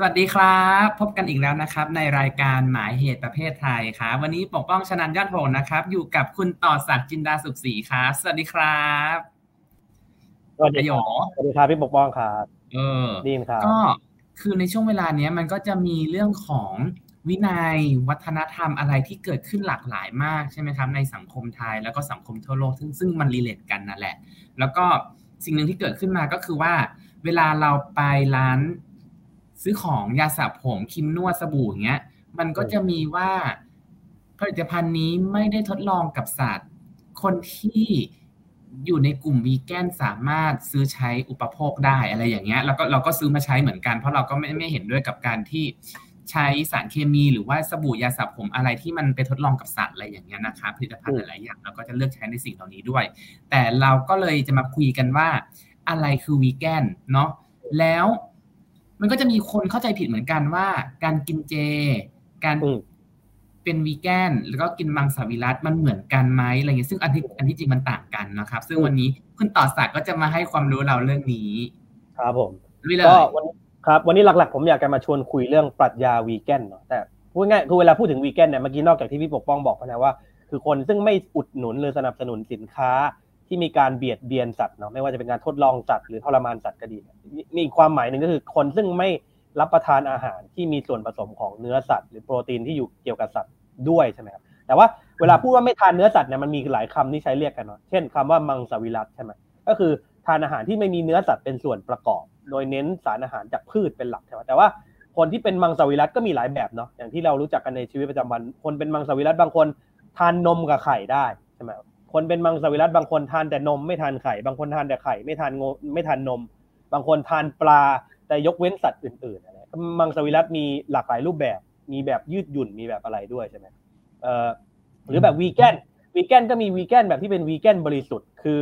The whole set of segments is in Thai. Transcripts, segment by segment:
สวัสดีครับ พบกันอีกแล้วนะครับ ในรายการหมายเหตุประเภทไทยครับวันนี้ปกป้องชนันยอดโหงนะครับ อยู่กับคุณต่อศักดิ์จินดาสุขศรีครับสวัสดีครับสวัสดีครัสวัสดีครับพี่ปกป้องครับเออดีครับก็คือในช่วงเวลาเนี้ยมันก็จะมีเรื่องของวินัยวัฒนธรรมอะไรที่เกิดขึ้นหลากหลายมากใช่ไหมครับ ในสังคมไทยแล้วก็สังคมทั่วโลกซึ่งซึ่งมันรีเลทกันนั่นแหละ แล้วก็สิ่งหนึ่งที่เกิดขึ้นมาก็คือว่า เวลาเราไปร้าน ซื้อของยาสระผมคิมนวดสบู่อย่างเงี้ย มันก็จะมีว่าผลิตภัณฑ์นี้ไม่ได้ทดลองกับสัตว์ คนที่อยู่ในกลุ่มวีแกนสามารถซื้อใช้อุปโภคได้อะไรอย่างเงี้ยแล้วก็เราก็ซื้อมาใช้เหมือนกัน เพราะเราก็ไม่ไม่เห็นด้วยกับการที่ใช้สารเคมีหรือว่าสบู่ยาสระผมอะไรที่มันไปทดลองกับสัตว์อะไรอย่างเงี้ยนะครับผลิตภัณฑ์หลายๆอย่างเราก็จะเลือกใช้ในสิ่งเหล่านี้ด้วย แต่เราก็เลยจะมาคุยกันว่า อะไรคือวีแกนเนาะแล้ว มันก็จะมีคนเข้าใจผิดเหมือนกันว่า การกินเจ การเป็นวีแกนแล้วก็กินมังสวิรัตมันเหมือนกันไหมอะไรเงี้ยซึ่งอันที่อันที่จริงมันต่างกันนะครับ ซึ่งวันนี้คุณต่อศักดิ์ก็จะมาให้ความรู้เราเรื่องนี้ ครับผมก็วันครับวันนี้หลักๆ ผมอยากจะมาชวนคุยเรื่องปรัชญาวีแกนเนาะแต่พูดง่ายคือเวลาพูดถึงวีแกนเนี่ยเมื่อกี้นอกจากที่พี่ปกป้องบอกนะว่า คือคนซึ่งไม่อุดหนุนหรือสนับสนุนสินค้า ที่มีการเบียดเบียนสัตว์เนาะไม่ว่าจะเป็นการทดลองสัตว์หรือทรมานสัตว์ก็ดีมีความหมายหนึ่งก็คือคนซึ่งไม่รับประทานอาหารที่มีส่วนผสมของเนื้อสัตว์ หรือโปรตีนที่อยู่เกี่ยวกับสัตว์ด้วยใช่ไหมครับแต่ว่าเวลาพูดว่าไม่ทานเนื้อสัตว์เนี่ยมันมีหลายคำที่ใช้เรียกกันเนาะเช่นคำว่ามังสวิรัตใช่ไหมก็คือทานอาหารที่ไม่มีเนื้อสัตว์เป็นส่วนประกอบ โดยเน้นสารอาหารจากพืชเป็นหลักใช่ไหมแต่ว่าคนที่เป็นมังสวิรัตก็มีหลายแบบเนาะอย่างที่เรารู้จักกันในชีวิตประจำวัน คนเป็นมังสวิรัตบางคน ทานนมกับไข่ได้ใช่ไหม คนเป็นมังสวิรัตบางคนทานแต่นมไม่ทานไข่ บางคนทานแต่ไข่ไม่ทานงไม่ทานนม บางคนทานปลาแต่ยกเว้นสัตว์อื่นๆอะไรมังสวิรัตมีหลากหลายรูปแบบ มีแบบยืดหยุ่นมีแบบอะไรด้วยใช่ไหมเอ่อหรือแบบวีแกนวีแกนก็มีวีแกนแบบที่เป็นวีแกนบริสุทธิ์ คือ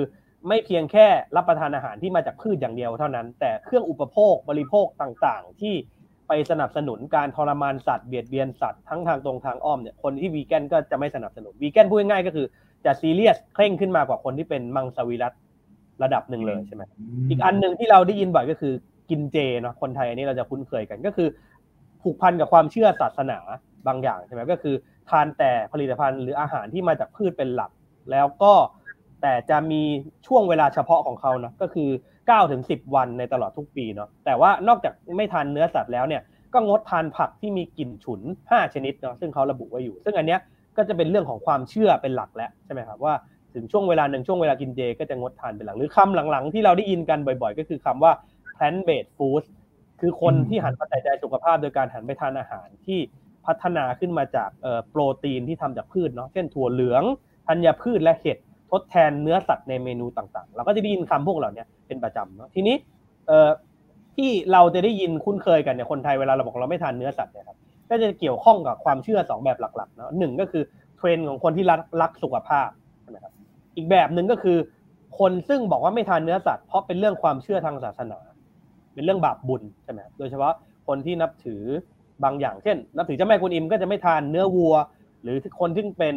ไม่เพียงแค่รับประทานอาหารที่มาจากพืชอย่างเดียวเท่านั้น แต่เครื่องอุปโภคบริโภคต่างๆ ที่ไปสนับสนุนการทรมานสัตว์เบียดเบียนสัตว์ทั้งทางตรงทางอ้อมเนี่ยคนที่วีแกนก็จะไม่สนับสนุนวีแกนพูดง่ายๆก็คือ จะซีเรียสเคร่งขึ้นมากว่าคนที่เป็นมังสวิรัตระดับหนึ่งเลยใช่ไหมอีกอันหนึ่งที่เราได้ยินบ่อยก็คือกินเจเนาะคนไทยอันนี้เราจะคุ้นเคยกันก็คือ ผูกพันกับความเชื่อศาสนาบางอย่างใช่ไหมก็คือทานแต่ผลิตภัณฑ์หรืออาหารที่มาจากพืชเป็นหลัก แล้วก็แต่จะมีช่วงเวลาเฉพาะของเขาเนาะก็คือ9ถึง10 วันในตลอดทุกปีเนาะแต่ว่านอกจากไม่ทานเนื้อสัตว์แล้วเนี่ยก็งดทานผักที่มีกลิ่นฉุน 5 ชนิดเนาะซึ่งเขาระบุไว้อยู่ ซึ่งอันเนี้ย ก็จะเป็นเรื่องของความเชื่อเป็นหลักแล้วใช่ไหมครับว่าถึงช่วงเวลาหนึ่งช่วงเวลากินเจก็จะงดทานเป็นหลักหรือคำหลังๆ ที่เราได้ยินกันบ่อย ๆ ก็คือคำว่า plant based food คือคนที่หันมาใส่ใจสุขภาพโดยการหันไปทานอาหารที่พัฒนาขึ้นมาจากโปรตีนที่ทำจากพืชเนาะเช่นถั่วเหลืองธัญพืชและเห็ดทดแทนเนื้อสัตว์ในเมนูต่างๆ เราก็จะได้ยินคำพวกเหล่านี้เป็นประจำเนาะทีนี้ที่เราจะได้ยินคุ้นเคยกันเนี่ยคนไทยเวลาเราบอกเราไม่ทานเนื้อสัตว์เนี่ยครับ ก็จะเกี่ยวข้องกับความเชื่อ2แบบหลักๆเนาะหนึ่งก็คือเทรนของคนที่รักรักสุขภาพนะครับอีกแบบหนึ่งก็คือ คนซึ่งบอกว่าไม่ทานเนื้อสัตว์เพราะเป็นเรื่องความเชื่อทางศาสนา เป็นเรื่องบาปบุญใช่ไหมโดยเฉพาะคนที่นับถือบางอย่างเช่น นับถือเจ้าแม่กุนอิมก็จะไม่ทานเนื้อวัว หรือคนที่เป็น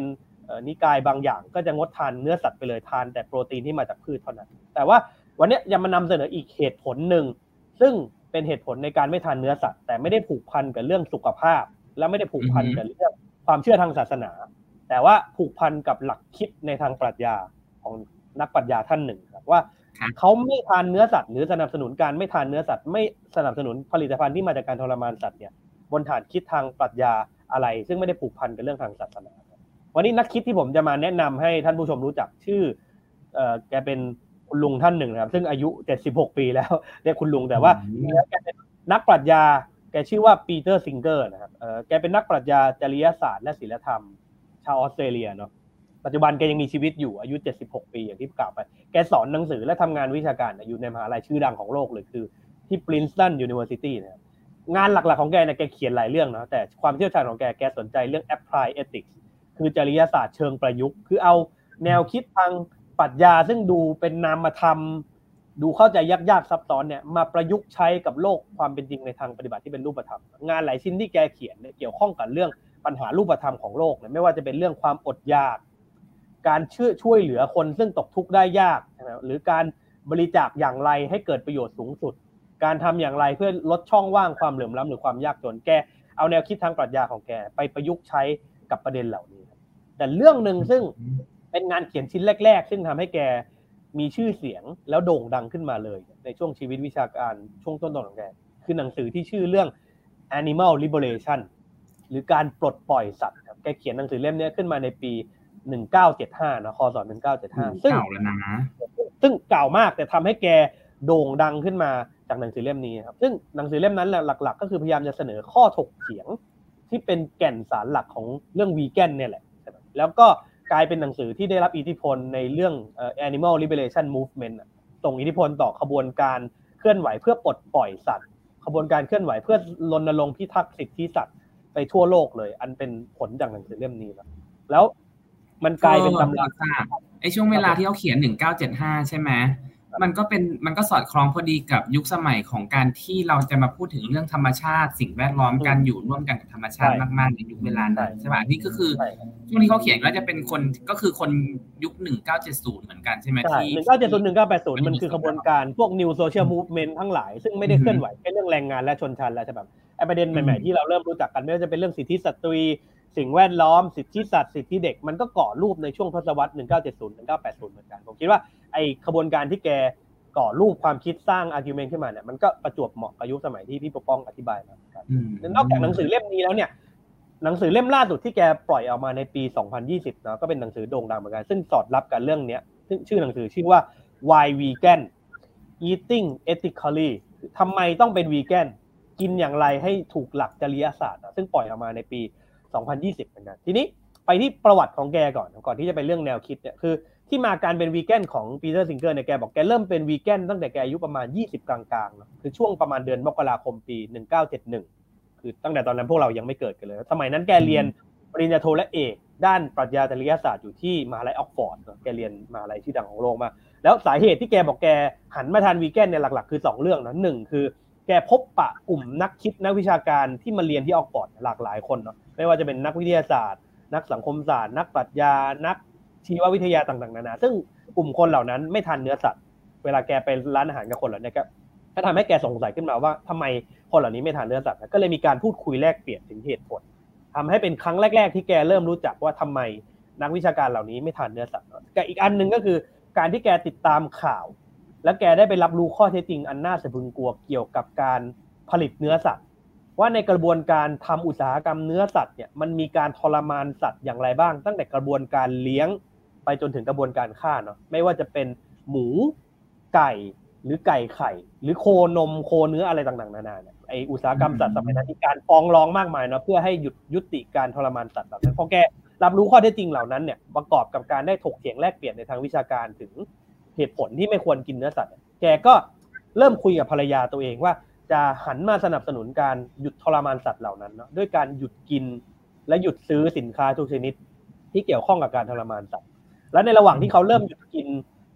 นิกายบางอย่างก็จะงดทานเนื้อสัตว์ไปเลยทานแต่โปรตีนที่มาจากพืชเท่านั้น แต่ว่าวันนี้ยังมานำเสนออีกเหตุผลหนึ่งซึ่ง เป็นเหตุผลในการไม่ทานเนื้อสัตว์แต่ไม่ได้ผูกพันกับเรื่องสุขภาพ และไม่ได้ผูกพันกับเรื่องความเชื่อทางศาสนา แต่ว่าผูกพันกับหลักคิดในทางปรัชญาของนักปรัชญาท่านหนึ่งครับว่าเขาไม่ทานเนื้อสัตว์หรือสนับสนุนการไม่ทานเนื้อสัตว์ไม่สนับสนุนผลิตภัณฑ์ที่มาจากการทรมานสัตว์เนี่ยบนฐานคิดทางปรัชญาอะไร ซึ่งไม่ได้ผูกพันกับเรื่องทางศาสนา วันนี้นักคิดที่ผมจะมาแนะนำให้ท่านผู้ชมรู้จักชื่อเอ่อแกเป็น คุณลุงท่านหนึ่งนะครับ ซึ่งอายุ 76 ปีแล้วเรียกคุณลุงแต่ว่าแกเป็นนักปรัชญา แกชื่อว่าปีเตอร์ซิงเกอร์นะครับเออแกเป็นนักปรัชญาจริยศาสตร์และศิลธรรม ชาวออสเตรเลียเนาะปัจจุบันแกยังมีชีวิตอยู่อายุ 76 ปีอย่างที่กล่าวไป แกสอนหนังสือและทำงานวิชาการอยู่ในมหาลัยชื่อดังของโลกเลยคือที่ Princeton University นะครับงานหลักๆของแกเนี่ยแกเขียนหลายเรื่องนะแต่ความเชี่ยวชาญของแกแกสนใจเรื่อง apply ethics คือจริยศาสตร์เชิงประยุกต์ คือเอาแนวคิดทาง ปรัชญาซึ่งดูเป็นนามธรรมดูเข้าใจยากๆซับซ้อนเนี่ยมาประยุกต์ใช้กับโลกความเป็นจริงในทางปฏิบัติที่เป็นรูปธรรมงานหลายชิ้นที่แกเขียนเนี่ยเกี่ยวข้องกับเรื่องปัญหารูปธรรมของโลกเนี่ยไม่ว่าจะเป็นเรื่องความอดอยาก การช่วยช่วยเหลือคนซึ่งตกทุกข์ได้ยากหรือการบริจาคอย่างไรให้เกิดประโยชน์สูงสุด การทำอย่างไรเพื่อลดช่องว่างความเหลื่อมล้ำหรือความยากจนแกเอาแนวคิดทางปรัชญาของแกไปประยุกต์ใช้กับประเด็นเหล่านี้ แต่เรื่องหนึ่งซึ่ง เป็นงานเขียนชิ้นแรก ๆ ซึ่งทำให้แกมีชื่อเสียงแล้วโด่งดังขึ้นมาเลย ในช่วงชีวิตวิชาการช่วงต้นๆของแกคือหนังสือที่ชื่อเรื่อง Animal Liberation หรือการปลดปล่อยสัตว์ครับแกเขียนหนังสือเล่มนี้ขึ้นมาในปี 1975 นะคศ1975 ซึ่งเก่าแล้วนะซึ่งเก่ามากแต่ทำให้แกโด่งดังขึ้นมาจากหนังสือเล่มนี้ครับ ซึ่งหนังสือเล่มนั้นหลัก ๆ ก็คือพยายามจะเสนอข้อถกเถียงที่เป็นแก่นสารหลักของเรื่องวีแกนเนี่ยแหละ แล้วก็ กลายเป็นหนังสือที่ได้รับอิทธิพลในเรื่อง Animal Liberation Movement ส่งอิทธิพลต่อขบวนการเคลื่อนไหวเพื่อปลดปล่อยสัตว์ ขบวนการเคลื่อนไหวเพื่อรณรงค์พิทักษ์สิทธิสัตว์ไปทั่วโลกเลย อันเป็นผลจากหนังสือเล่มนี้แล้วมันกลายเป็นตำราไอช่วงเวลาที่เขาเขียนหนึ่งเก้าเจ็ดห้าใช่ไหม มันก็เป็นมันก็สอดคล้องพอดีกับยุคสมัยของการที่เราจะมาพูดถึงเรื่องธรรมชาติ สิ่งแวดล้อมการอยู่ร่วมกันกับธรรมชาติมากๆในยุคเวลานั้นใช่ไหมนี่ก็คือช่วงที่เขาเขียนก็จะเป็นคนก็คือคนยุคหนึ่งเก้าเจ็ดศูนย์เหมือนกันใช่ไหมที่หนึ่งเก้าเจ็ดศูนย์หนึ่งเก้าแปดศูนย์มันคือขบวนการพวก new social movement ทั้งหลาย ซึ่งไม่ได้เคลื่อนไหวแค่เรื่องแรงงานและชนชั้นแล้วใช่ไหมไอประเด็นใหม่ๆที่เราเริ่มรู้จักกันไม่ว่าจะเป็นเรื่องสิทธิสตรีสิ่งแวดล้อมสิทธิสัตว์สิทธิเด็กมันก็ก่อรูปในช่วงทศวรรษ 1970 1980 เหมือนกัน ผมคิดว่า ไอ้ขบวนการที่แกก่อรูปความคิดสร้าง argument ขึ้นมาเนี่ยมันก็ประจวบเหมาะกับยุคสมัยที่พี่ปกป้องอธิบายมาครับนอกจากหนังสือเล่มนี้แล้วเนี่ย หนังสือเล่มล่าสุดที่แกปล่อยออกมาในปี 2020นะก็เป็นหนังสือโด่งดังเหมือนกัน ซึ่งสอดรับกับเรื่องนี้ซึ่งชื่อหนังสือชื่อว่า Why Vegan Eating Ethically ทำไมต้องเป็นวีแกนกินอย่างไรให้ถูกหลักจริยศาสตร์ซึ่งปล่อยออกมาในปี 2020เหมือนกันทีนี้ไปที่ประวัติของแกก่อนก่อนที่จะไปเรื่องแนวคิดเนี่ยคือ ที่มาการเป็นวีแกนของปีเตอร์ซิงเกอร์เนี่ยแกบอกแกเริ่มเป็นวีแกนตั้งแต่แกอายุประมาณ 20 กลางๆเนาะคือช่วงประมาณเดือนมกราคมปี 1971 คือตั้งแต่ตอนนั้นพวกเรายังไม่เกิดกันเลย สมัยนั้นแกเรียนปริญญาโทและเอกด้านปรัชญาจริยศาสตร์อยู่ที่มหาลัยออกซ์ฟอร์ดแกเรียนมหาลัยที่ดังของโลกมา แล้วสาเหตุที่แกบอกแกหันมาทานวีแกนเนี่ยหลักๆ คือ 2 เรื่องนะหนึ่งคือแกพบปะกลุ่มนักคิดนักวิชาการที่มาเรียนที่ออกซ์ฟอร์ดหลากหลายคนเนาะไม่ว่าจะเป็นนักวิทยาศาสตร์ นักสังคมศาสตร์ นักปรัชญานัก ชีววิทยาต่างๆนานา ซึ่งกลุ่มคนเหล่านั้นไม่ทานเนื้อสัตว์ เวลาแกไปร้านอาหารกับคนเหล่านี้ก็ก็ทำให้แกสงสัยขึ้นมาว่าทำไมคนเหล่านี้ไม่ทานเนื้อสัตว์ ก็เลยมีการพูดคุยแลกเปลี่ยนถึงเหตุผลทำให้เป็นครั้งแรก ๆ ที่แกเริ่มรู้จักว่าทำไมนักวิชาการเหล่านี้ไม่ทานเนื้อสัตว์กับอีกอันหนึ่งก็คือการที่แกติดตามข่าว และแกได้ไปรับรู้ข้อเท็จจริงอันน่าสะพึงกลัวเกี่ยวกับการผลิตเนื้อสัตว์ ว่าในกระบวนการทำอุตสาหกรรมเนื้อสัตว์เนี่ยมันมีการทรมานสัตว์อย่างไรบ้าง ตั้งแต่กระบวนการเลี้ยง ไปจนถึงกระบวนการฆ่าเนาะไม่ว่าจะเป็นหมูไก่หรือไก่ไข่ หรือโคนมโคเนื้ออะไรต่างๆนานาเนี่ยไออุตสาหกรรมสัตว์สมัยนั้นที่การฟ้องร้องมากมายเนาะเพื่อให้หยุดยุติการทรมานสัตว์แบบนั้นพอแกรับรู้ข้อเท็จจริงเหล่านั้นเนี่ยประกอบกับการได้ถกเถียงแลกเปลี่ยนในทางวิชาการถึงเหตุผลที่ไม่ควรกินเนื้อสัตว์แกก็เริ่มคุยกับภรรยาตัวเองว่า จะหันมาสนับสนุนการหยุดทรมานสัตว์เหล่านั้นเนาะด้วยการหยุดกินและหยุดซื้อสินค้าทุกชนิดที่เกี่ยวข้องกับการทรมานสัตว์ และในระหว่างที่เขาเริ่มหยุดกิน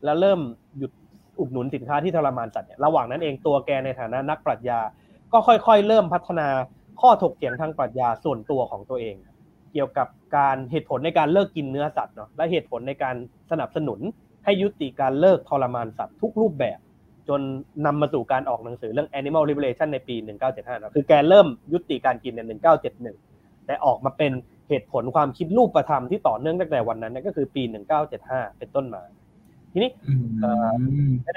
และเริ่มหยุดอุดหนุนสินค้าที่ทรมานสัตว์เนี่ยระหว่างนั้นเองตัวแกในฐานะนักปรัชญา ก็ค่อยๆ เริ่มพัฒนาข้อถกเถียงทางปรัชญาส่วนตัวของตัวเอง เกี่ยวกับการเหตุผลในการเลิกกินเนื้อสัตว์เนาะและเหตุผลในการสนับสนุนให้ยุติการเลิกทรมานสัตว์ทุกรูปแบบ จนนำมาสู่การออกหนังสือเรื่อง Animal Liberation ในปี 1975นะคือแกเริ่มยุติการกินใน 1971 แต่ออกมาเป็น เหตุผลความคิดรูปธรรมที่ต่อเนื่องตั้งแต่วันนั้นก็คือปี 1975 เป็นต้นมา ทีนี้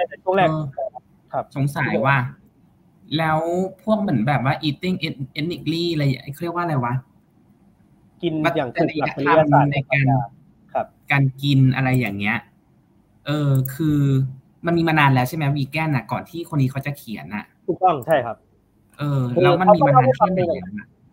ในช่วงแรกครับสงสัยว่า แล้วพวกเหมือนแบบว่า eating ethnically อะไรเรียกว่าอะไรวะ กินอย่างถูกหลักธรรมในการการกินอะไรอย่างเงี้ย เออ คือมันมีมานานแล้วใช่ไหมวีแกนอะ ก่อนที่คนนี้เขาจะเขียนอะ ถูกต้องใช่ครับ เออ แล้วมันมีมานานแค่ไหน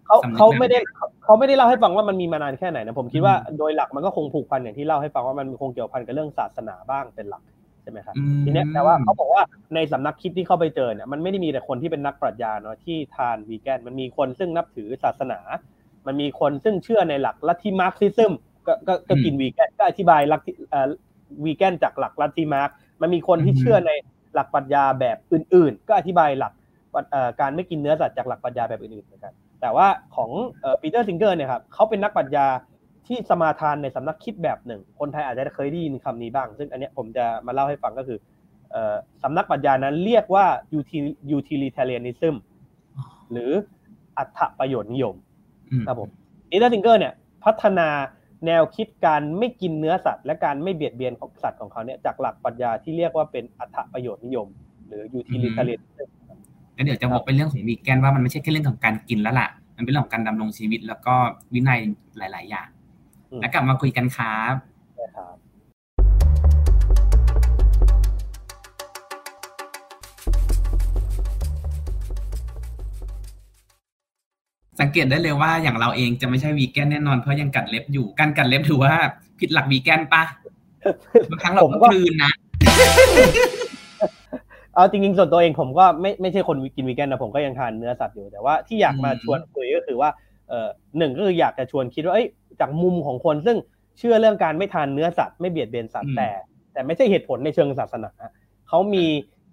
เขาเขาไม่ได้เขาไม่ได้เล่าให้ฟังว่ามันมีมานานแค่ไหนนะผมคิดว่าโดยหลักมันก็คงผูกพันอย่างที่เล่าให้ฟังว่ามันคงเกี่ยวพันกับเรื่องศาสนาบ้างเป็นหลักใช่ไหมครับทีนี้แต่ว่าเขาบอกว่าในสำนักคิดที่เข้าไปเจอเนี่ยมันไม่ได้มีแต่คนที่เป็นนักปรัชญาเนาะที่ทานวีแกนมันมีคนซึ่งนับถือศาสนา มันมีคนซึ่งเชื่อในหลักลัทธิ Marxism ก็ก็กินวีแกนก็อธิบายลัทธิวีแกนจากหลักลัทธิมาร์กซ์มันมีคนที่เชื่อในหลักปรัชญาแบบอื่น ๆ ก็อธิบายหลักการไม่กินเนื้อสัตว์จากหลักปรัชญาแบบอื่นๆเหมือนกัน แต่ว่าของปีเตอร์ซิงเกอร์เนี่ยครับเขาเป็นนักปรัชญาที่สมาทานในสำนักคิดแบบหนึ่ง คนไทยอาจจะเคยได้ยินคำนี้บ้าง ซึ่งอันนี้ผมจะมาเล่าให้ฟังก็คือสำนักปรัชญานั้นเรียกว่า utilitarianism หรืออรรถประโยชน์นิยมครับผมปีเตอร์ซิงเกอร์เนี่ยพัฒนาแนวคิดการไม่กินเนื้อสัตว์ และการไม่เบียดเบียนของสัตว์ของเขาเนี่ยจากหลักปรัชญาที่เรียกว่าเป็นอรรถประโยชน์นิยม หรือ utilitarianism แล้วเดี๋ยวจะบอกเป็นเรื่องของวีแกนว่ามันไม่ใช่แค่เรื่องของการกินแล้วล่ะ มันเป็นเรื่องของการดำรงชีวิต แล้วก็วินัยหลาย ๆ อย่าง แล้วกลับมาคุยกันครับสังเกตได้เลยว่าอย่างเราเองจะไม่ใช่วีแกนแน่นอนเพราะยังกัดเล็บอยู่การกัดเล็บถือว่าผิดหลักวีแกนปะบางครั้งเราก็คืนนะ เอาจริงๆส่วนตัวเองผมก็ไม่ไม่ใช่คนกินวีแกนนะผมก็ยังทานเนื้อสัตว์อยู่แต่ว่าที่อยากมาชวนคุยก็คือว่าเออหนึ่งก็คืออยากจะชวนคิดว่าเอ้ยจากมุมของคนซึ่งเชื่อเรื่องการไม่ทานเนื้อสัตว์ไม่เบียดเบียนสัตว์แต่ แต่ไม่ใช่เหตุผลในเชิงศาสนาเขามี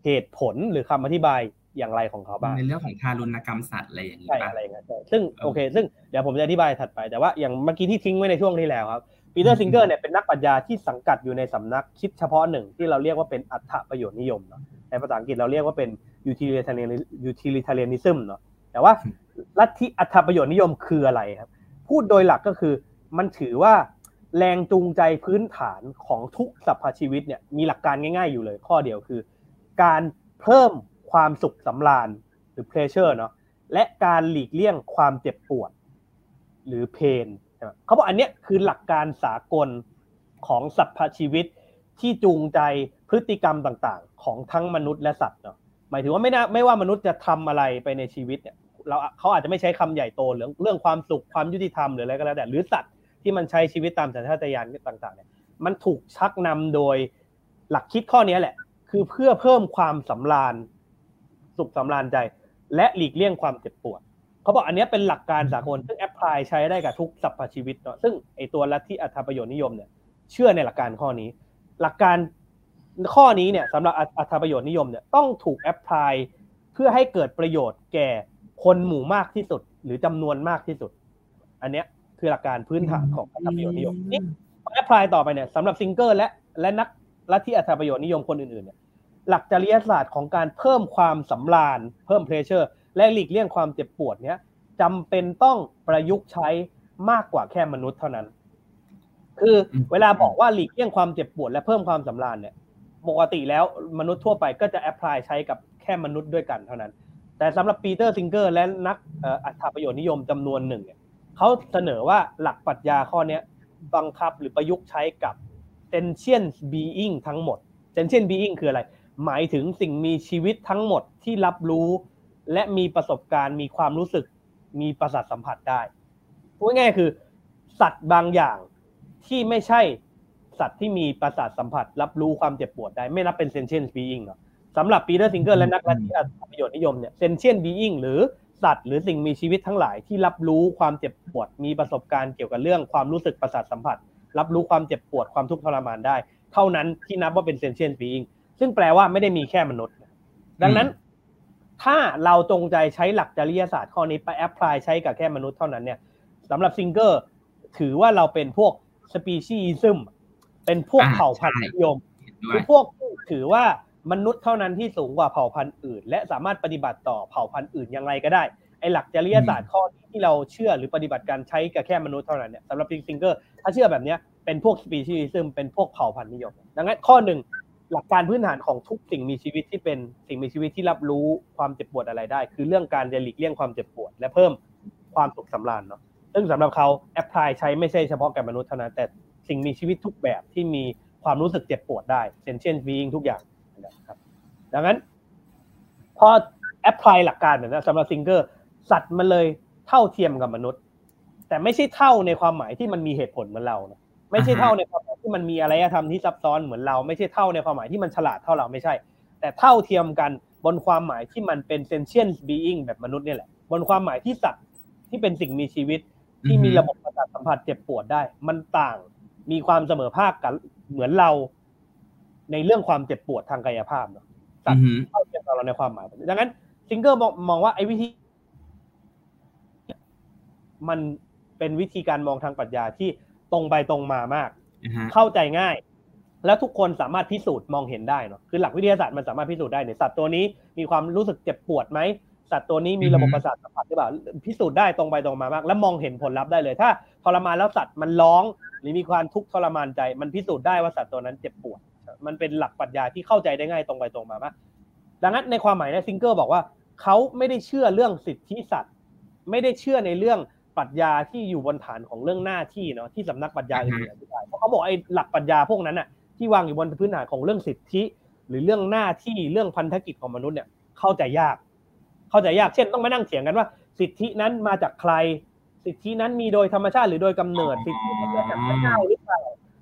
เหตุผลหรือคำอธิบายอย่างไรของเขาบ้างในเรื่องของทารุณกรรมสัตว์อะไรอย่างนี้ใช่อะไรเงี้ยซึ่งโอเค ซึ่งเดี๋ยวผมจะอธิบายถัดไปแต่ว่าอย่างเมื่อกี้ที่ทิ้งไว้ในช่วงที่แล้วครับ ปีเตอร์ซิงเกอร์เนี่ยเป็นนักปรัชญาที่สังกัดอยู่ในสำนักคิดเฉพาะหนึ่งที่เราเรียกว่าเป็นอัตประโยชน์นิยมเนาะในภาษาอังกฤษเราเรียกว่าเป็น utilitarianism เนาะแต่ว่าลัทธิอัตประโยชน์นิยมคืออะไรครับ พูดโดยหลักก็คือมันถือว่าแรงจูงใจพื้นฐานของทุกสรรพชีวิตเนี่ยมีหลักการง่ายๆอยู่เลย ข้อเดียวคือ การเพิ่มความสุขสำราญหรือ pleasure เนาะและการหลีกเลี่ยงความเจ็บปวด หรือ pain เขาบอกอันเนี้ยคือหลักการสากลของสรรพชีวิตที่จูงใจพฤติกรรมต่างๆ ของทั้งมนุษย์และสัตว์เนาะหมายถึงว่าไม่น่าไม่ว่ามนุษย์จะทำอะไรไปในชีวิตเนี่ยเราเขาอาจจะไม่ใช้คำใหญ่โตเรื่องเรื่องความสุขความยุติธรรมหรืออะไรก็แล้วแต่หรือสัตว์ที่มันใช้ชีวิตตามสัญชาตญาณต่างๆเนี่ยมันถูกชักนำโดยหลักคิดข้อนี้แหละ คือเพื่อเพิ่มความสำราญสุขสำราญใจ และหลีกเลี่ยงความเจ็บปวด เขาบอกอันนี้เป็นหลักการสากลซึ่ง apply ใช้ได้กับทุกสรรพชีวิตเนาะซึ่งไอตัวลัทธิอรรถประโยชน์นิยมเนี่ยเชื่อในหลักการข้อนี้ หลักการข้อนี้เนี่ยสำหรับอรรถประโยชน์นิยมเนี่ยต้องถูก apply เพื่อให้เกิดประโยชน์แก่คนหมู่มากที่สุด หรือจำนวนมากที่สุด อันนี้คือหลักการพื้นฐานของอรรถประโยชน์นิยมนี่ apply ต่อไปเนี่ยสำหรับซิงเกอร์และและนักลัทธิอรรถประโยชน์นิยมคนอื่นๆเนี่ยหลักจริยศาสตร์ของการเพิ่มความสำราญเพิ่ม pleasure และหลีกเลี่ยงความเจ็บปวดเนี้ยจำเป็นต้องประยุกต์ใช้มากกว่าแค่มนุษย์เท่านั้น คือเวลาบอกว่าหลีกเลี่ยงความเจ็บปวดและเพิ่มความสำราญเนี่ยปกติแล้วมนุษย์ทั่วไปก็จะ apply ใช้กับแค่มนุษย์ด้วยกันเท่านั้น แต่สำหรับปีเตอร์ซิงเกอร์และนักอัตประโยชน์นิยมจำนวนหนึ่งเนี่ยเขาเสนอว่าหลักปรัชญาข้อนี้บังคับหรือประยุกต์ใช้กับ sentient being ทั้งหมด sentient being คืออะไร หมายถึงสิ่งมีชีวิตทั้งหมดที่รับรู้ และมีประสบการณ์มีความรู้สึกมีประสาทสัมผัสได้พูดง่ายคือ สัตว์บางอย่างที่ไม่ใช่สัตว์ที่มีประสาทสัมผัส รับรู้ความเจ็บปวดได้ไม่นับเป็นเซนเชียนบีอิงสำหรับปีเตอร์ซิงเกอร์และนักอรรถประโยชน์นิยมเนี่ย sentient being หรือสัตว์หรือสิ่งมีชีวิตทั้งหลายที่รับรู้ความเจ็บปวด มีประสบการณ์เกี่ยวกับเรื่องความรู้สึกประสาทสัมผัส รับรู้ความเจ็บปวดความทุกข์ทรมานได้ เท่านั้นที่นับว่าเป็น sentient being ซึ่งแปลว่าไม่ได้มีแค่มนุษย์ ดังนั้น ถ้าเราจงใจใช้หลักจริยศาสตร์ข้อนี้ไป apply ใช้กับแค่มนุษย์เท่านั้นเนี่ยสำหรับซิงเกอร์ถือว่าเราเป็นพวก speciesismเป็นพวกเผ่าพันธุ์นิยมหรือพวกถือว่ามนุษย์เท่านั้นที่สูงกว่าเผ่าพันธุ์อื่น และสามารถปฏิบัติต่อเผ่าพันธุ์อื่นอย่างไรก็ได้ไอ้หลักจริยศาสตร์ข้อที่เราเชื่อหรือปฏิบัติการใช้กับแค่มนุษย์เท่านั้นเนี่ยสำหรับซิงเกอร์ถ้าเชื่อแบบนี้เป็นพวกสปีชีซึมเป็นพวกเผ่าพันธุ์นิยม ดังนั้นข้อหนึ่ง หลักการพื้นฐานของทุกสิ่งมีชีวิตที่เป็นสิ่งมีชีวิตที่รับรู้ความเจ็บปวดอะไรได้ คือเรื่องการจะหลีกเลี่ยงความเจ็บปวด และเพิ่มความสุขสำราญเนาะซึ่งสำหรับเขา apply ใช้ไม่ใช่เฉพาะกับมนุษย์เท่านั้นแต่สิ่งมีชีวิตทุกแบบที่มีความรู้สึกเจ็บปวดได้ sentient being ทุกอย่างนะครับดังนั้น พอ apply หลักการแบบนี้สำหรับซิงเกอร์สัตว์มันเลยเท่าเทียมกับมนุษย์ แต่ไม่ใช่เท่าในความหมายที่มันมีเหตุผลเหมือนเรานะไม่ใช่เท่าในความ ที่มันมีอารยธรรมที่ซับซ้อนเหมือนเราไม่ใช่เท่าในความหมายที่มันฉลาดเท่าเราไม่ใช่ แต่เท่าเทียมกันบนความหมายที่มันเป็น sentient being แบบมนุษย์นี่แหละ บนความหมายที่สัตว์ที่เป็นสิ่งมีชีวิตที่มีระบบประสาทสัมผัสเจ็บปวดได้ มันต่างมีความเสมอภาคกันเหมือนเรา ในเรื่องความเจ็บปวดทางกายภาพเนาะสัตว์เท่าเทียมกับเราในความหมายดังนั้นซิงเกอร์มองว่าไอ้วิธี มันเป็นวิธีการมองทางปรัชญาที่ตรงไปตรงมามาก เข้าใจง่าย แล้วทุกคนสามารถพิสูจน์มองเห็นได้เนาะคือหลักวิทยาศาสตร์มันสามารถพิสูจน์ได้เนี่ยสัตว์ตัวนี้มีความรู้สึกเจ็บปวดไหมสัตว์ตัวนี้มีระบบประสาทสัมผัสหรือเปล่าพิสูจน์ได้ตรงไปตรงมามาก แล้วมองเห็นผลลัพธ์ได้เลย ถ้าทรมานแล้วสัตว์มันร้อง หรือมีความทุกข์ทรมานใจ มันพิสูจน์ได้ว่าสัตว์ตัวนั้นเจ็บปวด มันเป็นหลักปรัชญาที่เข้าใจได้ง่ายตรงไปตรงมามากดังนั้นในความหมายนะซิงเกิลบอกว่าเขาไม่ได้เชื่อเรื่องสิทธิสัตว์ ไม่ได้เชื่อในเรื่อง ปรัชญาที่อยู่บนฐานของเรื่องหน้าที่เนาะที่สำนักปรัชญาอื่นอธิบายเพราะเขาบอกไอ้หลักปรัชญาพวกนั้นอะที่วางอยู่บนพื้นฐานของเรื่องสิทธิ หรือเรื่องหน้าที่เรื่องพันธกิจของมนุษย์เนี่ยเข้าใจยาก เข้าใจยากเช่นต้องมานั่งเถียงกันว่า สิทธินั้นมาจากใคร สิทธินั้นมีโดยธรรมชาติหรือโดยกำเนิด สิทธินั้นมาจากพระเจ้าหรือเปล่า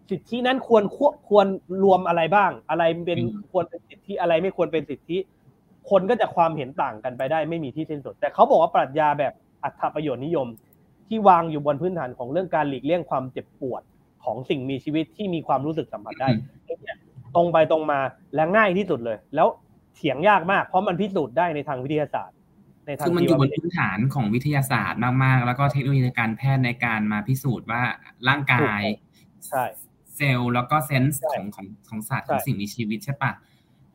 สิทธินั้นควรควรรวมอะไรบ้าง อะไรเป็นควรเป็นสิทธิอะไรไม่ควรเป็นสิทธิ คนก็จะความเห็นต่างกันไปได้ไม่มีที่สิ้นสุด แต่เขาบอกว่าปรัชญาแบบอัตประโยชน์นิยม ที่วางอยู่บนพื้นฐานของเรื่องการหลีกเลี่ยงความเจ็บปวดของสิ่งมีชีวิตที่มีความรู้สึกสัมผัสได้ตรงไปตรงมาและง่ายที่สุดเลย แล้วเถียงยากมาก เพราะมันพิสูจน์ได้ในทางวิทยาศาสตร์ ในทางคือมันอยู่บนพื้นฐานของวิทยาศาสตร์มากๆ แล้วก็เทคโนโลยีการแพทย์ในการมาพิสูจน์ว่าร่างกายใช่เซลล์แล้วก็เซนส์ของของของสัตว์ของสิ่งมีชีวิตใช่ปะ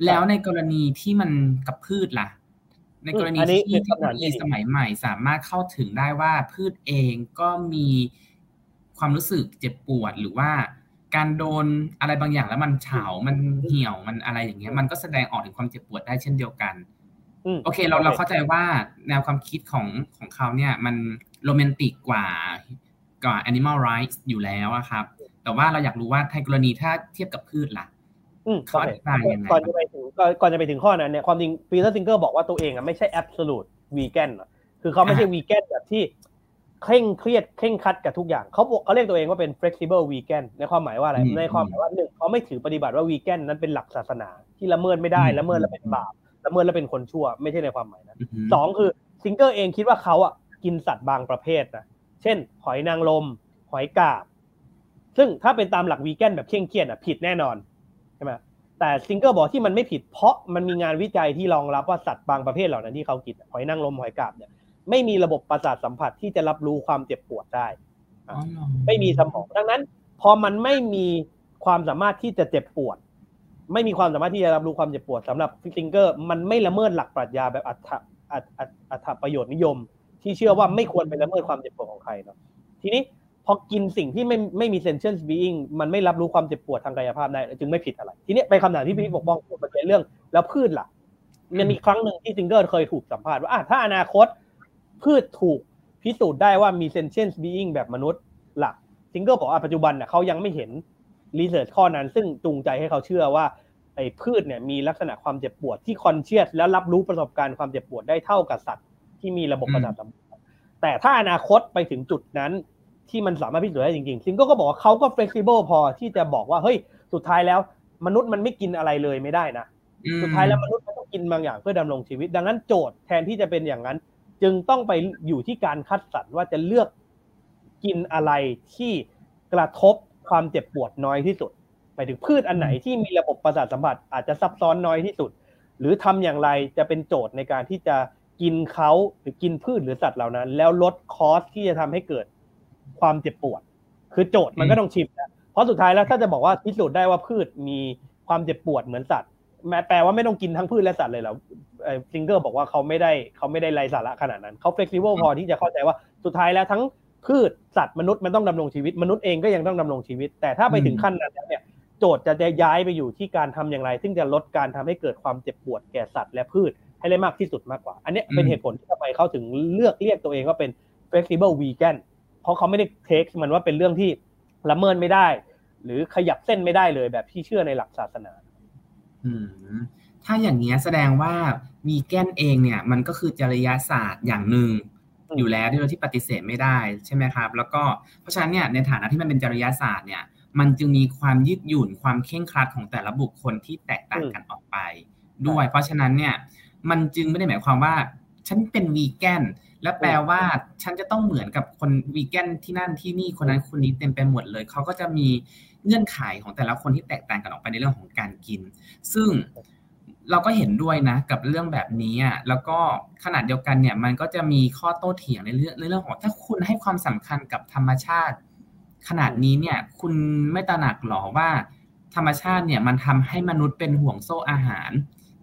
แล้วในกรณีที่มันกับพืชล่ะ ในกรณีที่เทคโนโลยีสมัยใหม่สามารถเข้าถึงได้ว่าพืชเองก็มีความรู้สึกเจ็บปวดหรือว่าการโดนอะไรบางอย่างแล้วมันเฉา มันเหี่ยว มันอะไรอย่างเงี้ย มันก็แสดงออกถึงความเจ็บปวดได้เช่นเดียวกัน โอเค เราเราเข้าใจว่าแนวความคิดของของเขาเนี่ย มันโรแมนติกกว่ากว่า animal rights อยู่แล้วครับ แต่ว่าเราอยากรู้ว่าในกรณีถ้าเทียบกับพืชล่ะ เขาอธิบายยังไงก่อนจะไปถึงก่อนจะไปถึงข้อนั้นเนี่ยความจริงปีเตอร์ซิงเกอร์บอกว่าตัวเองอะไม่ใช่ absolute vegan คือเขาไม่ใช่ vegan แบบที่เคร่งเครียดเคร่งครัดกับทุกอย่างเขาเขาเรียกตัวเองว่าเป็น flexible vegan ในความหมายว่าอะไรในความหมายว่าหนึ่งเขาไม่ถือปฏิบัติว่า vegan นั้นเป็นหลักศาสนา ที่ละเมิดไม่ได้ละเมิดแล้วเป็นบาปละเมิดแล้วเป็นคนชั่ว ไม่ใช่ในความหมายนั้นสองคือซิงเกอร์เองคิดว่าเขาอะกินสัตว์บางประเภทนะเช่น หอยนางรมหอยกาบ ซึ่งถ้าเป็นตามหลักวีแกนแบบเคร่งเครียดอะผิดแน่นอนใช่ไหมแต่ซิงเกอร์บอกที่มันไม่ผิดเพราะมันมีงานวิจัยที่รองรับว่าสัตว์บางประเภทเหล่านั้นที่เขากินหอยนางรมหอยกาบเนี่ยไม่มีระบบประสาทสัมผัสที่จะรับรู้ความเจ็บปวดได้ไม่มีสมองดังนั้น พอมันไม่มีความสามารถที่จะเจ็บปวด ไม่มีความสามารถที่จะรับรู้ความเจ็บปวดสำหรับฟิงเกอร์ มันไม่ละเมิดหลักปรัชญาแบบอัตอัตอัตประโยชน์นิยม ที่เชื่อว่าไม่ควรไปละเมิดความเจ็บปวดของใครเนาะทีนี้ พอกินสิ่งที่ไม่ไม่มีเซนเชนส์บีอิงมันไม่รับรู้ความเจ็บปวดทางกายภาพได้ จึงไม่ผิดอะไร ทีนี้ไปคำถามที่พี่ปกป้องพูดเป็นเรื่อง แล้วพืชล่ะ มันมีครั้งหนึ่งที่ซิงเกอร์เคยถูกสัมภาษณ์ว่าถ้าอนาคต พืชถูกพิสูจน์ได้ว่ามี sentient being แบบมนุษย์ล่ะ ซิงเกอร์บอกว่าปัจจุบันเขายังไม่เห็น research ข้อนั้น ซึ่งจูงใจให้เขาเชื่อว่าไอ้พืชเนี่ยมีลักษณะความเจ็บปวดที่ conscious แล้วรับรู้ประสบการณ์ความเจ็บปวดได้เท่ากับสัตว์ที่มีระบบประสาทสัมผัสแต่ถ้าอนาคตไปถึงจุดนั้น ที่มันสามารถพิสูจน์ได้จริงๆซิงเกอร์ก็บอกว่าเขาก็ flexible พอที่จะบอกว่าเฮ้ยสุดท้ายแล้ว มนุษย์มันไม่กินอะไรเลยไม่ได้นะสุดท้ายแล้วมนุษย์มันต้องกินบางอย่างเพื่อดำรงชีวิต ดังนั้นโจทย์แทนที่จะเป็นอย่างนั้น จึงต้องไปอยู่ที่การคัดสรรว่าจะเลือกกินอะไรที่กระทบความเจ็บปวดน้อยที่สุดไปถึงพืชอันไหนที่มีระบบประสาทสัมผัสอาจจะซับซ้อนน้อยที่สุด หรือทำอย่างไรจะเป็นโจทย์ในการที่จะกินเขาหรือกินพืชหรือสัตว์เหล่านั้น แล้วลดคอสที่จะทำให้เกิด ความเจ็บปวด คือโจทย์มันก็ต้องชิมนะเพราะสุดท้ายแล้วถ้าจะบอกว่าพิสูจน์ได้ว่าพืชมีความเจ็บปวดเหมือนสัตว์แปลว่าไม่ต้องกินทั้งพืชและสัตว์เลยเหรอซิงเกอร์บอกว่าเขาไม่ได้เขาไม่ได้ไร้สาระขนาดนั้นเขา flexible พอที่จะเข้าใจว่าสุดท้ายแล้วทั้งพืชสัตว์มนุษย์มันต้องดำรงชีวิต มนุษย์เองก็ยังต้องดำรงชีวิต แต่ถ้าไปถึงขั้นนั้นเนี่ยโจทย์จะจะย้ายไปอยู่ที่การทำอย่างไร ซึ่งจะลดการทำให้เกิดความเจ็บปวดแก่สัตว์และพืชให้ได้มากที่สุดมากกว่า อันนี้เป็นเหตุผลที่ทำไมเขาถึงเลือกเรียกตัวเองว่าเป็น flexible vegan เพราะเขาไม่ได้เทคมันว่าเป็นเรื่องที่ละเมิดไม่ได้ หรือขยับเส้นไม่ได้เลยแบบที่เชื่อในหลักศาสนา อืมถ้าอย่างนี้แสดงว่าวีแกนเองเนี่ย มันก็คือจริยศาสตร์อย่างหนึ่งอยู่แล้วที่เราที่ปฏิเสธไม่ได้ใช่ไหมครับ แล้วก็เพราะฉะนั้นเนี่ยในฐานะที่มันเป็นจริยศาสตร์เนี่ย มันจึงมีความยืดหยุ่นความเข่งครัดของแต่ละบุคคลที่แตกต่างกันออกไป ด้วย เพราะฉะนั้นเนี่ย มันจึงไม่ได้หมายความว่า ฉันเป็นวีแกน และแปลว่าฉันจะต้องเหมือนกับคนวีแกนที่นั่นที่นี่คนนั้นคนนี้เต็มไปหมดเลยเขาก็จะมีเงื่อนไขของแต่ละคนที่แตกต่างกันออกไปในเรื่องของการกิน ซึ่งเราก็เห็นด้วยนะกับเรื่องแบบนี้อะแล้วก็ขนาดเดียวกันเนี่ยมันก็จะมีข้อโต้เถียงในเรื่องในเรื่องของถ้าคุณให้ความสำคัญกับธรรมชาติ ขนาดนี้เนี่ย คุณไม่ตระหนักหรอว่า ธรรมชาติเนี่ยมันทำให้มนุษย์เป็นห่วงโซ่อาหาร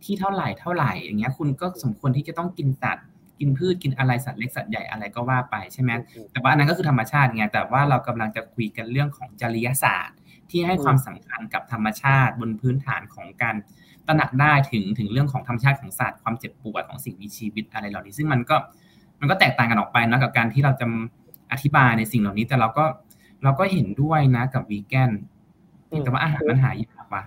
ที่เท่าไหร่เท่าไหร่อย่างเงี้ย คุณก็สมควรที่จะต้องกินสัตว์ กินพืชกินอะไรสัตว์เล็กสัตว์ใหญ่อะไรก็ว่าไปใช่ไหมแต่ว่าอันนั้นก็คือธรรมชาติไงแต่ว่าเรากำลังจะคุยกันเรื่องของจริยศาสตร์ ที่ให้ความสำคัญกับธรรมชาติบนพื้นฐานของการตระหนักได้ถึงถึงเรื่องของธรรมชาติของสัตว์ความเจ็บปวดของสิ่งมีชีวิตอะไรเหล่านี้ ซึ่งมันก็มันก็แตกต่างกันออกไปนะกับการที่เราจะอธิบายในสิ่งเหล่านี้แต่เราก็เราก็เห็นด้วยนะกับวีแกนแต่ว่าอาหารมันหายากว่ะ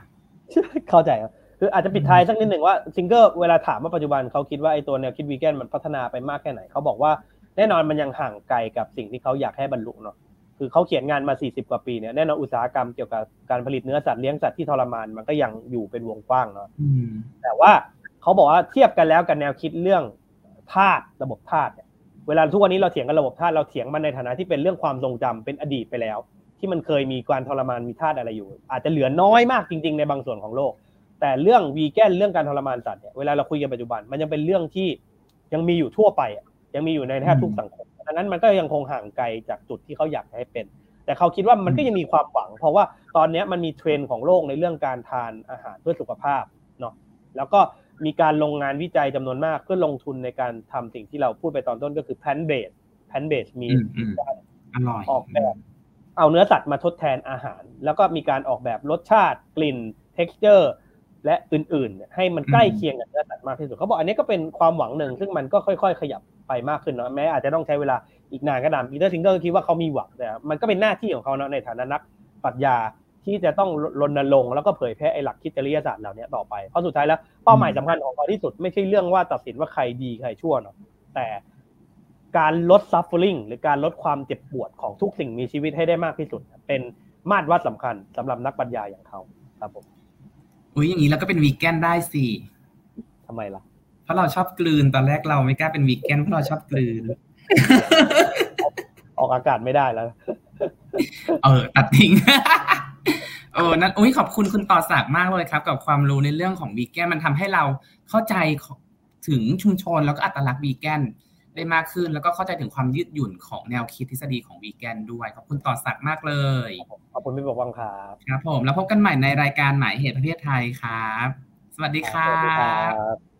เข้าใจครับ คืออาจจะปิดท้ายสักนิดหนึ่งว่าซิงเกอร์เวลาถามว่าปัจจุบันเขาคิดว่าไอ้ตัวแนวคิดวีแกนมันพัฒนาไปมากแค่ไหนเขาบอกว่าแน่นอนมันยังห่างไกลกับสิ่งที่เขาอยากให้บรรลุเนาะคือเขาเขียนงานมา 40 กว่าปีเนี่ยแน่นอนอุตสาหกรรมเกี่ยวกับการผลิตเนื้อสัตว์เลี้ยงสัตว์ที่ทรมานมันก็ยังอยู่เป็นวงกว้างเนาะแต่ว่าเขาบอกว่าเทียบกันแล้วกับแนวคิดเรื่องธาตุระบบธาตุเนี่ยเวลาทุกวันนี้เราเถียงกันระบบธาตุเราเถียงมันในฐานะที่เป็นเรื่องความทรงจำเป็นอดีตไปแล้ว ที่มันเคยมีการทรมานมีธาตุอะไรอยู่ อาจจะเหลือน้อยมากจริง ๆ ในบางส่วนของโลก แต่เรื่องวีแกนเรื่องการทรมานสัตว์เนี่ยเวลาเราคุยกันปัจจุบัน มันยังเป็นเรื่องที่ยังมีอยู่ทั่วไปยังมีอยู่ในแทบทุกสังคมดังนั้นมันก็ยังคงห่างไกลจากจุดที่เขาอยากให้เป็น แต่เขาคิดว่ามันก็ยังมีความหวัง เพราะว่าตอนนี้มันมีเทรนด์ของโลกในเรื่องการทานอาหารเพื่อสุขภาพเนาะแล้วก็มีการลงงานวิจัยจำนวนมากเพื่อลงทุนในการทำสิ่งที่เราพูดไปตอนต้นก็คือ plant based plant based มีออกแบบเอาเนื้อสัตว์มาทดแทนอาหาร แล้วก็มีการออกแบบรสชาติกลิ่น texture และอื่นๆ ให้มันใกล้เคียงกับเนื้อสัตว์มากที่สุดเขาบอกอันนี้ก็เป็นความหวังหนึ่งซึ่งมันก็ค่อยๆ ขยับไปมากขึ้นเนาะแม้อาจจะต้องใช้เวลาอีกนานก็ตามปีเตอร์ซิงเกอร์คิดว่าเขามีหวังแต่มันก็เป็นหน้าที่ของเขาเนาะในฐานะนักปรัชญาที่จะต้องรณรงค์แล้วก็เผยแพร่ไอ้หลักคิดจริยศาสตร์เหล่านี้ต่อไปเพราะสุดท้ายแล้วเป้าหมายสำคัญของเขาที่สุดไม่ใช่เรื่องว่าตัดสินว่าใครดีใครชั่วเนาะแต่การลด suffering หรือการลดความเจ็บปวดของทุกสิ่งมีชีวิตให้ได้มากที่สุด เป็นมาตรวัดสำคัญสำหรับนักปรัชญาอย่างเขาครับผม อุ้ยอย่างนี้เราก็เป็นวีแกนได้สิทำไมล่ะ เพราะเราชอบกลืนตอนแรกเราไม่กล้าเป็นวีแกนเพราะเราชอบกลืน ออกอากาศไม่ได้แล้ว เออ ตัดทิ้งเออนั้นอุ้ยขอบคุณคุณต่อศักดิ์มากเลยครับ กับความรู้ในเรื่องของวีแกนมันทำให้เราเข้าใจถึงชุมชนแล้วก็อัตลักษณ์วีแกน ได้มากขึ้น แล้วก็เข้าใจถึงความยืดหยุ่นของแนวคิดทฤษฎีของวีแกนด้วย ขอบคุณต่อศักดิ์มากเลย ขอบคุณพี่บอกวังครับครับผมแล้วพบกันใหม่ในรายการหมายเหตุประเทศไทยครับ สวัสดีครับ